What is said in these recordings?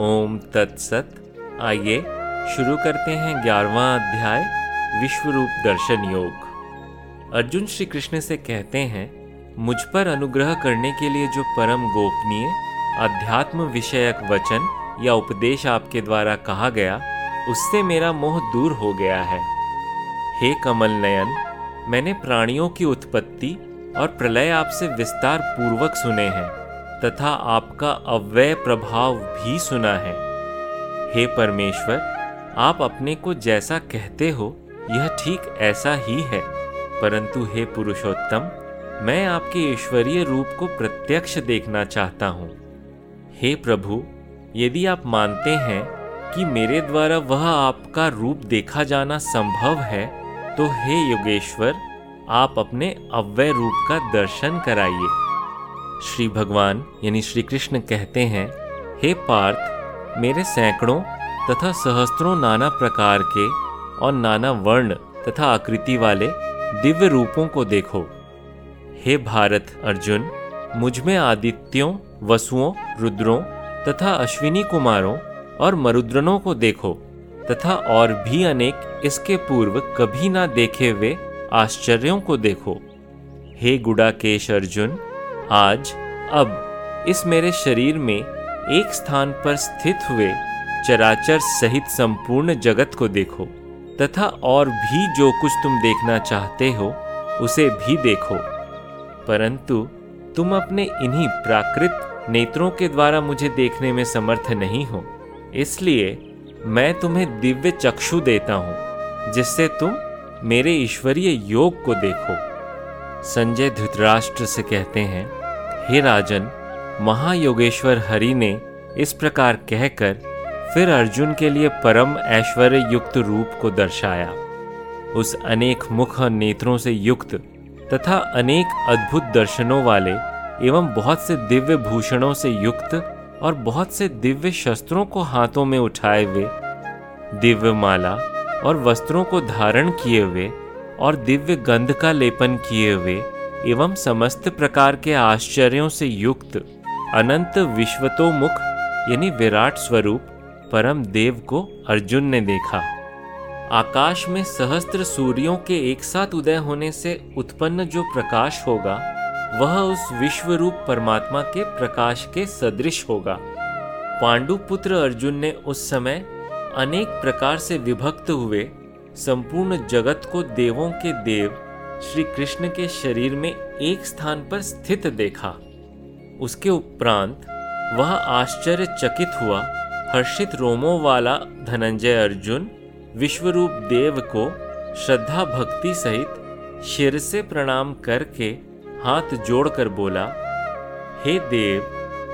ओम तत्सत आइए शुरू करते हैं ग्यारहवा अध्याय विश्व रूप दर्शन योग। अर्जुन श्री कृष्ण से कहते हैं, मुझ पर अनुग्रह करने के लिए जो परम गोपनीय, अध्यात्म विषयक वचन या उपदेश आपके द्वारा कहा गया, उससे मेरा मोह दूर हो गया है। हे कमल नयन, मैंने प्राणियों की उत्पत्ति और प्रलय आपसे विस्तार पूर्वक सुने हैं। तथा आपका अव्यय प्रभाव भी सुना है। हे परमेश्वर, आप अपने को जैसा कहते हो, यह ठीक ऐसा ही है। परंतु हे पुरुषोत्तम, मैं आपके ईश्वरीय रूप को प्रत्यक्ष देखना चाहता हूँ। हे प्रभु, यदि आप मानते हैं कि मेरे द्वारा वह आपका रूप देखा जाना संभव है तो हे योगेश्वर, आप अपने अव्यय रूप का दर्शन कराइए। श्री भगवान, यानी श्री कृष्ण कहते हैं, हे पार्थ, मेरे सैकड़ों तथा सहस्त्रों नाना प्रकार के और नाना वर्ण तथा आकृति वाले दिव्य रूपों को देखो। हे भारत अर्जुन, मुझमें आदित्यों, वसुओं, रुद्रों तथा अश्विनी कुमारों और मरुद्रनों को देखो, तथा और भी अनेक इसके पूर्व कभी ना देखे हुए आश्चर्यों को देखो। हे गुड़ाकेश अर्जुन आज, अब, इस मेरे शरीर में एक स्थान पर स्थित हुए चराचर सहित संपूर्ण जगत को देखो, तथा और भी जो कुछ तुम देखना चाहते हो, उसे भी देखो। परंतु, तुम अपने इन्हीं प्राकृत नेत्रों के द्वारा मुझे देखने में समर्थ नहीं हो, इसलिए मैं तुम्हें दिव्य चक्षु देता हूँ, जिससे तुम मेरे ईश्वरीय योग को देखो। संजय धृतराष्ट्र से कहते हैं, हे राजन, महायोगेश्वर हरि ने इस प्रकार कहकर फिर अर्जुन के लिए परम ऐश्वर्य युक्त रूप को दर्शाया। उस अनेक मुख नेत्रों से युक्त तथा अनेक अद्भुत दर्शनों वाले एवं बहुत से दिव्य भूषणों से युक्त और बहुत से दिव्य शस्त्रों को हाथों में उठाए हुए दिव्य माला और वस्त्रों को धारण किए हुए और दिव्य गंध का लेपन किए हुए एवं समस्त प्रकार के आश्चर्यों से युक्त अनंत विश्वतोमुख, यानी विराट स्वरूप, परम देव को अर्जुन ने देखा। आकाश में सहस्त्र सूर्यों के एक साथ उदय होने से उत्पन्न जो प्रकाश होगा, वह उस विश्व रूप परमात्मा के प्रकाश के सदृश होगा। पांडुपुत्र अर्जुन ने उस समय अनेक प्रकार से विभक्त हुए संपूर्ण जगत को देवों के देव श्री कृष्ण के शरीर में एक स्थान पर स्थित देखा। उसके उपरांत वह आश्चर्यचकित हुआ। हर्षित रोमों वाला धनंजय अर्जुन, विश्वरूप देव को श्रद्धा भक्ति सहित शिर से प्रणाम करके हाथ जोड़कर बोला, हे देव,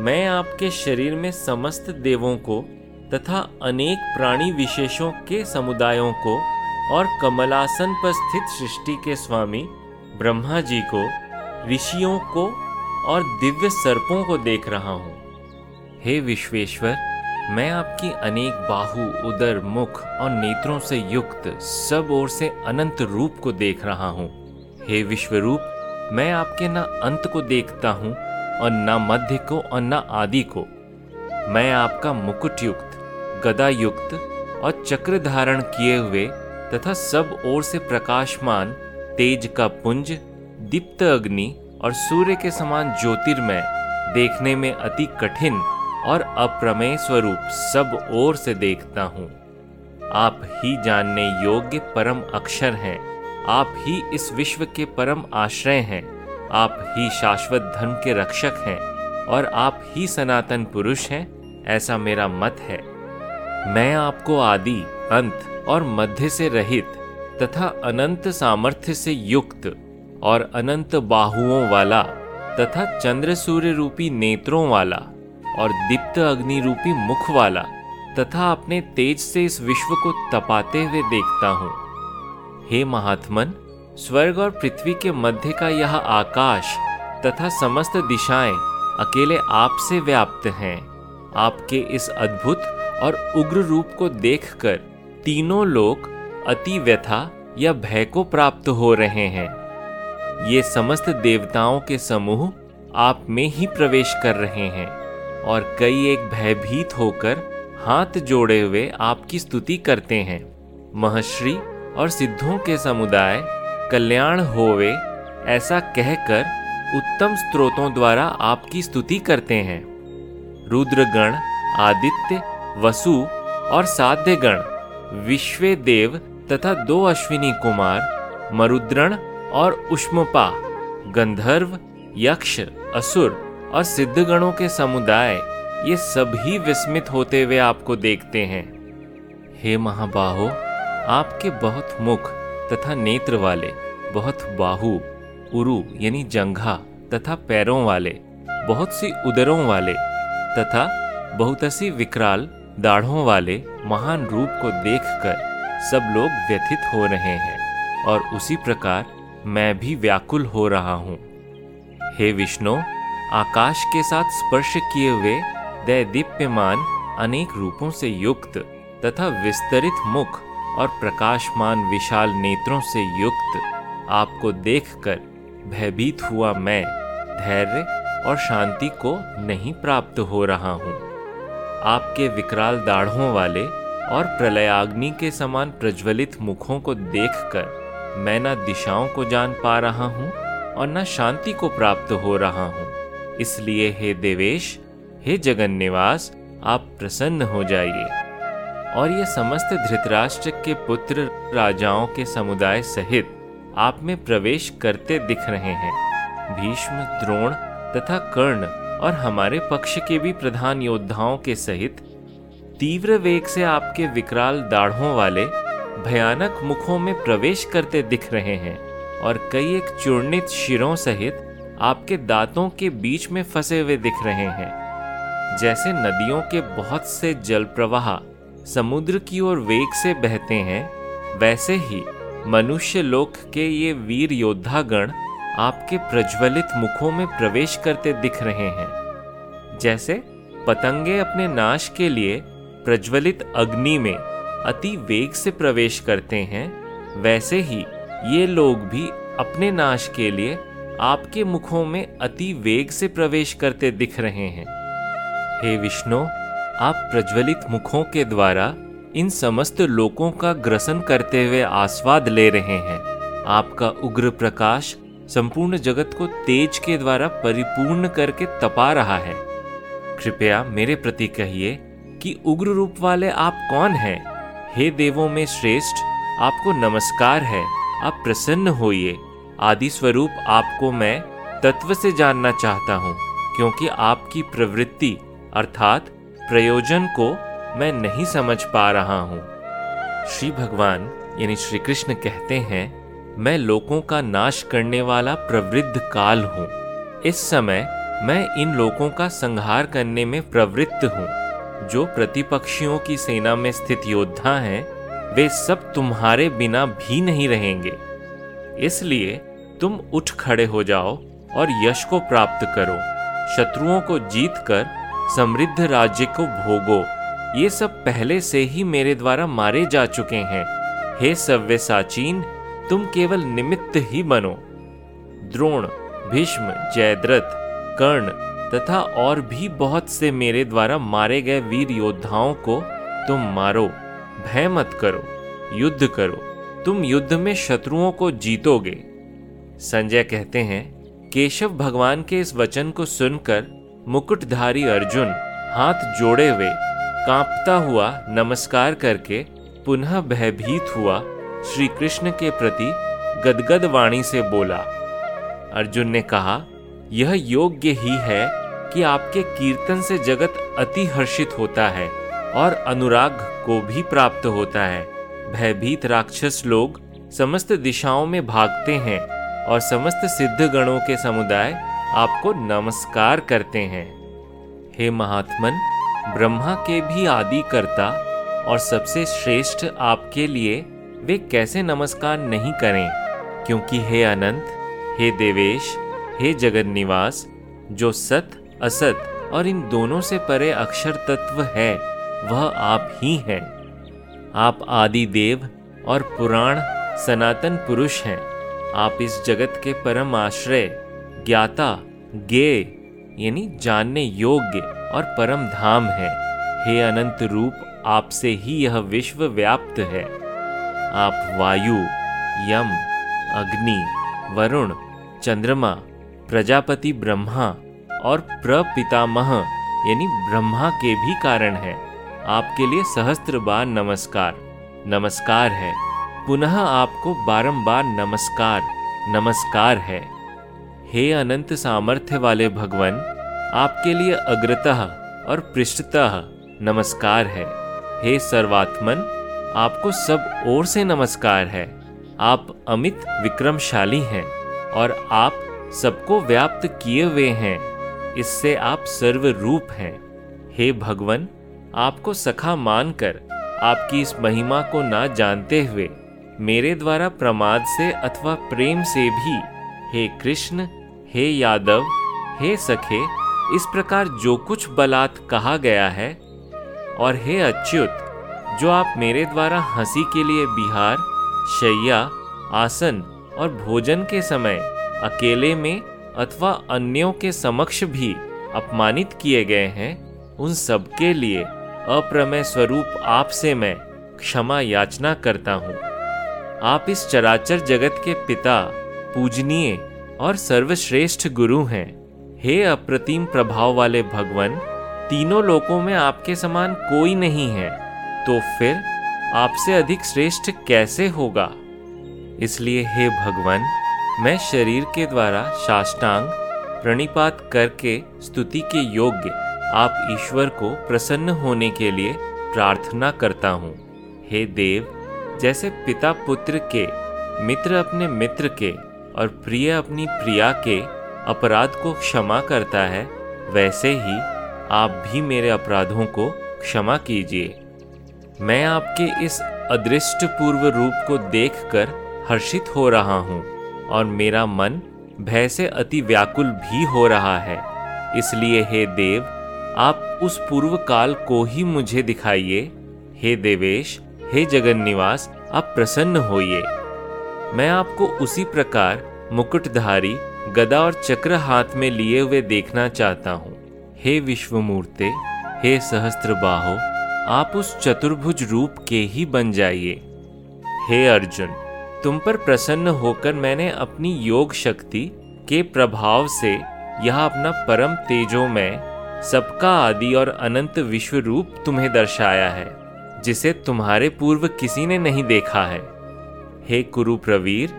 मैं आपके शरीर में समस्त देवों को तथा अनेक प्राणी विशेषों के समुदायों को और कमलासन पर स्थित सृष्टि के स्वामी ब्रह्मा जी को, ऋषियों को और दिव्य सर्पों को देख रहा हूँ। हे विश्वेश्वर, मैं आपकी अनेक बाहु, उदर, मुख और नेत्रों से युक्त सब ओर से अनंत रूप को देख रहा हूँ। हे विश्वरूप, मैं आपके न अंत को देखता हूँ और न मध्य को और न आदि को। मैं आपका मुकुट युक्त गदा युक्त और चक्र धारण किए हुए तथा सब ओर से प्रकाशमान, तेज का पुंज, दीप्त अग्नि और सूर्य के समान ज्योतिर्मय, देखने में अति कठिन और अप्रमेय स्वरूप सब ओर से देखता हूँ। आप ही जानने योग्य परम अक्षर हैं। आप ही इस विश्व के परम आश्रय हैं। आप ही शाश्वत धर्म के रक्षक हैं और आप ही सनातन पुरुष हैं, ऐसा मेरा मत है। मैं आपको आदि, अंत और मध्य से रहित तथा अनंत सामर्थ्य से युक्त और अनंत बाहुओं वाला तथा चंद्र सूर्य रूपी नेत्रों वाला और दीप्त अग्नि रूपी मुख वाला तथा अपने तेज से इस विश्व को तपाते हुए देखता हूँ। हे महात्मन, स्वर्ग और पृथ्वी के मध्य का यह आकाश तथा समस्त दिशाएँ अकेले आप से व्याप्त हैं। आपके इस अद्भुत और उग्र रूप को देखकर तीनों लोग अति व्यथा या भय को प्राप्त हो रहे हैं। ये समस्त देवताओं के समूह आप में ही प्रवेश कर रहे हैं और कई एक भयभीत होकर हाथ जोड़े हुए आपकी स्तुति करते हैं। महर्षि और सिद्धों के समुदाय कल्याण होवे ऐसा कहकर उत्तम स्त्रोतों द्वारा आपकी स्तुति करते हैं। रुद्रगण, आदित्य वसु और साध्य गण, विश्व देव तथा दो अश्विनी कुमार, मरुद्रण और उष्मपा, गंधर्व, यक्ष, असुर और सिद्धगणों के समुदाय, ये सभी विस्मित होते हुए आपको देखते हैं। हे महाबाहो, आपके बहुत मुख तथा नेत्र वाले, बहुत बाहु, उरु यानी जंघा तथा पैरों वाले, बहुत सी उदरों वाले तथा बहुत सी विकराल दाढ़ों वाले महान रूप को देखकर सब लोग व्यथित हो रहे हैं और उसी प्रकार मैं भी व्याकुल हो रहा हूँ। हे विष्णु, आकाश के साथ स्पर्श किए हुए दैदीप्यमान अनेक रूपों से युक्त तथा विस्तरित मुख और प्रकाशमान विशाल नेत्रों से युक्त आपको देखकर भयभीत हुआ मैं, धैर्य और शांति को नहीं प्राप्त हो रहा हूँ। आपके विकराल दाढ़ों वाले और प्रलयाग्नि के समान प्रज्वलित मुखों को देखकर मैं न दिशाओं को जान पा रहा हूँ और न शांति को प्राप्त हो रहा हूँ। इसलिए हे देवेश, हे जगन निवास आप प्रसन्न हो जाइए। और ये समस्त धृतराष्ट्र के पुत्र राजाओं के समुदाय सहित आप में प्रवेश करते दिख रहे हैं। भीष्म, द्रोण तथा कर्ण और हमारे पक्ष के भी प्रधान योद्धाओं के सहित तीव्र वेग से आपके विकराल दाढ़ों वाले भयानक मुखों में प्रवेश करते दिख रहे हैं और कई एक चूर्णित शिरों सहित आपके दांतों के बीच में फंसे हुए दिख रहे हैं। जैसे नदियों के बहुत से जल प्रवाह समुद्र की ओर वेग से बहते हैं, वैसे ही मनुष्य लोक के ये वीर योद्धा गण आपके प्रज्वलित मुखों में प्रवेश करते दिख रहे हैं। जैसे पतंगे अपने नाश के लिए प्रज्वलित अग्नि में अति वेग से प्रवेश करते हैं, वैसे ही ये लोग भी अपने नाश के लिए आपके मुखों में अति वेग से प्रवेश करते दिख रहे हैं। हे विष्णु, आप प्रज्वलित मुखों के द्वारा इन समस्त लोकों का ग्रसन करते हुए आस्वाद ले रहे हैं। आपका उग्र प्रकाश संपूर्ण जगत को तेज के द्वारा परिपूर्ण करके तपा रहा है। कृपया मेरे प्रति कहिए कि उग्र रूप वाले आप कौन हैं? हे देवों में श्रेष्ठ, आपको नमस्कार है। आप प्रसन्न होइए। आदि स्वरूप आपको मैं तत्व से जानना चाहता हूँ, क्योंकि आपकी प्रवृत्ति, अर्थात प्रयोजन को मैं नहीं समझ पा रहा हूँ। श्री भगवान, यानी श्री कृष्ण कहते हैं मैं लोगों का नाश करने वाला प्रवृद्ध काल हूँ। इस समय मैं इन लोगों का संहार करने में प्रवृत्त हूँ। जो प्रतिपक्षियों की सेना में स्थित योद्धा हैं, वे सब तुम्हारे बिना भी नहीं रहेंगे। इसलिए तुम उठ खड़े हो जाओ और यश को प्राप्त करो। शत्रुओं को जीत कर समृद्ध राज्य को भोगो। ये सब पहले से ही मेरे द्वारा मारे जा चुके हैं। हे सव्य साचीन तुम केवल निमित्त ही बनो द्रोण, भीष्म, जयद्रथ, कर्ण तथा और भी बहुत से मेरे द्वारा मारे गए वीर योद्धाओं को तुम मारो, भय मत करो, युद्ध करो, तुम युद्ध में शत्रुओं को जीतोगे। संजय कहते हैं, केशव भगवान के इस वचन को सुनकर मुकुटधारी अर्जुन हाथ जोड़े हुए कांपता हुआ नमस्कार करके पुनः भयभीत हुआ। श्री कृष्ण के प्रति गदगद वाणी से बोला, अर्जुन ने कहा, यह योग्य ही है कि आपके कीर्तन से जगत अति हर्षित होता है और अनुराग को भी प्राप्त होता है। भयभीत राक्षस लोग समस्त दिशाओं में भागते हैं और समस्त सिद्ध गणों के समुदाय आपको नमस्कार करते हैं। हे महात्मन, ब्रह्मा के भी आदि करता और सबसे श्रेष्ठ आपके लिए वे कैसे नमस्कार नहीं करें? क्योंकि हे अनंत, हे देवेश, हे जगन निवास जो सत, असत और इन दोनों से परे अक्षर तत्व है, वह आप ही हैं। आप आदि देव और पुराण, सनातन पुरुष हैं। आप इस जगत के परम आश्रय, ज्ञाता गे यानी जानने योग्य और परम धाम है। हे अनंत रूप, आपसे ही यह विश्व व्याप्त है। आप वायु, यम, अग्नि, वरुण, चंद्रमा, प्रजापति ब्रह्मा और प्रपितामह, यानी ब्रह्मा के भी कारण है। आपके लिए सहस्त्र बार नमस्कार। नमस्कार है। पुनः आपको बारंबार नमस्कार। नमस्कार है। हे अनंत सामर्थ्य वाले भगवान, आपके लिए अग्रतः और पृष्ठतः नमस्कार है। हे सर्वात्मन आपको सब ओर से नमस्कार है। आप अमित विक्रमशाली हैं और आप सबको व्याप्त किए हुए हैं। इससे आप सर्वरूप हैं। हे भगवान, आपको सखा मानकर, आपकी इस महिमा को ना जानते हुए, मेरे द्वारा प्रमाद से अथवा प्रेम से भी, हे कृष्ण, हे यादव, हे सखे, इस प्रकार जो कुछ बलात् कहा गया है, और हे अच्युत जो आप मेरे द्वारा हँसी के लिए बिहार, शैया, आसन और भोजन के समय अकेले में अथवा अन्यों के समक्ष भी अपमानित किए गए हैं, उन सब के लिए अप्रमेय स्वरूप आपसे मैं क्षमा याचना करता हूँ। आप इस चराचर जगत के पिता, पूजनीय और सर्वश्रेष्ठ गुरु हैं। हे अप्रतिम प्रभाव वाले भगवान, तीनों लोकों में आपके समान कोई नहीं है। तो फिर आपसे अधिक श्रेष्ठ कैसे होगा? इसलिए हे भगवान, मैं शरीर के द्वारा साष्टांग, प्रणिपात करके स्तुति के योग्य आप ईश्वर को प्रसन्न होने के लिए प्रार्थना करता हूँ। हे देव, जैसे पिता पुत्र के, मित्र अपने मित्र के और प्रिय अपनी प्रिया के अपराध को क्षमा करता है, वैसे ही आप भी मेरे अपराधों को क्षमा कीजिए। मैं आपके इस अदृष्ट पूर्व रूप को देखकर हर्षित हो रहा हूँ और मेरा मन भय से अति व्याकुल भी हो रहा है। इसलिए, हे देव, आप उस पूर्व काल को ही मुझे दिखाइए। हे देवेश, हे जगन निवास आप प्रसन्न होइए। मैं आपको उसी प्रकार मुकुटधारी, गदा और चक्र हाथ में लिए हुए देखना चाहता हूँ। हे विश्वमूर्ते, हे सहस्त्र बाहो आप उस चतुर्भुज रूप के ही बन जाइए। हे अर्जुन, तुम पर प्रसन्न होकर मैंने अपनी योग शक्ति के प्रभाव से यह अपना परम तेजो में सबका आदि और अनंत विश्व रूप तुम्हें दर्शाया है, जिसे तुम्हारे पूर्व किसी ने नहीं देखा है। हे कुरु प्रवीर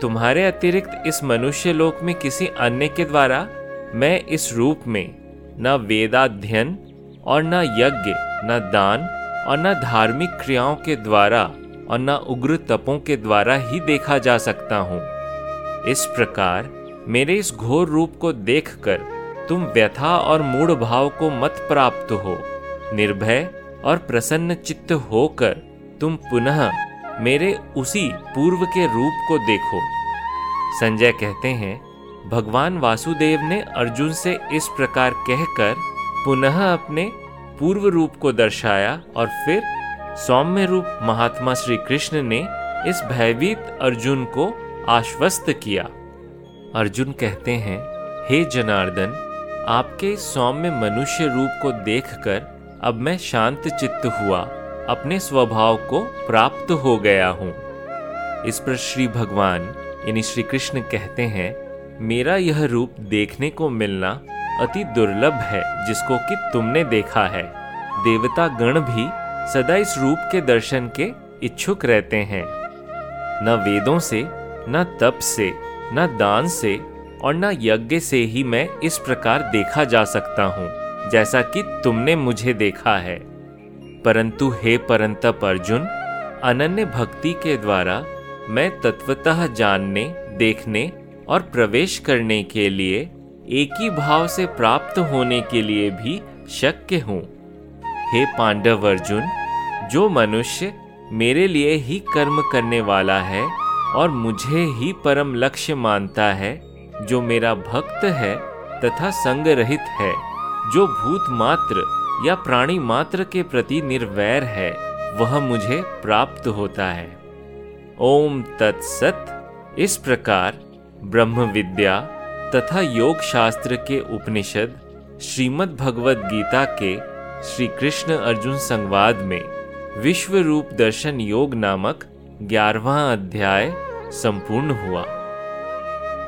तुम्हारे अतिरिक्त इस मनुष्य लोक में किसी अन्य के द्वारा मैं इस रूप में न वेदाध्ययन और न यज्ञ न दान और न धार्मिक क्रियाओं के द्वारा और न उग्र तपों के द्वारा ही देखा जा सकता हूँ। इस प्रकार मेरे इस घोर रूप को देखकर तुम व्यथा और मूढ़ भाव को मत प्राप्त हो। निर्भय और प्रसन्न चित्त होकर तुम पुनः मेरे उसी पूर्व के रूप को देखो। संजय कहते हैं, भगवान वासुदेव ने अर्जुन से इस प्रकार कहकर पुनः अपने पूर्व रूप को दर्शाया और फिर सौम्य रूप महात्मा श्री कृष्ण ने इस भयभीत अर्जुन को आश्वस्त किया। अर्जुन कहते हैं, हे जनार्दन, आपके सौम्य मनुष्य रूप को देखकर अब मैं शांत चित्त हुआ, अपने स्वभाव को प्राप्त हो गया हूँ। इस पर श्री भगवान, यानी श्री कृष्ण कहते हैं, मेरा यह रूप देखने को मिलना अति दुर्लभ है, जिसको कि तुमने देखा है। देवता गण भी सदा इस रूप के दर्शन के इच्छुक रहते हैं। न वेदों से, न तप से, न दान से और न यज्ञ से ही मैं इस प्रकार देखा जा सकता हूँ, जैसा कि तुमने मुझे देखा है। परंतु हे परंतप अर्जुन, अनन्य भक्ति के द्वारा मैं तत्वतः जानने, देखने और प्रवेश करने के लिए एक ही भाव से प्राप्त होने के लिए भी शक्य हूँ। हे पांडव अर्जुन, जो मनुष्य मेरे लिए ही कर्म करने वाला है और मुझे ही परम लक्ष्य मानता है, जो मेरा भक्त है तथा संग रहित है, जो भूत मात्र या प्राणी मात्र के प्रति निर्वैर है, वह मुझे प्राप्त होता है। ओम तत्सत। इस प्रकार ब्रह्म विद्या तथा योग शास्त्र के उपनिषद श्रीमद् भगवद गीता के श्री कृष्ण अर्जुन संवाद में विश्व रूप दर्शन योग नामक ग्यारहवा अध्याय संपूर्ण हुआ।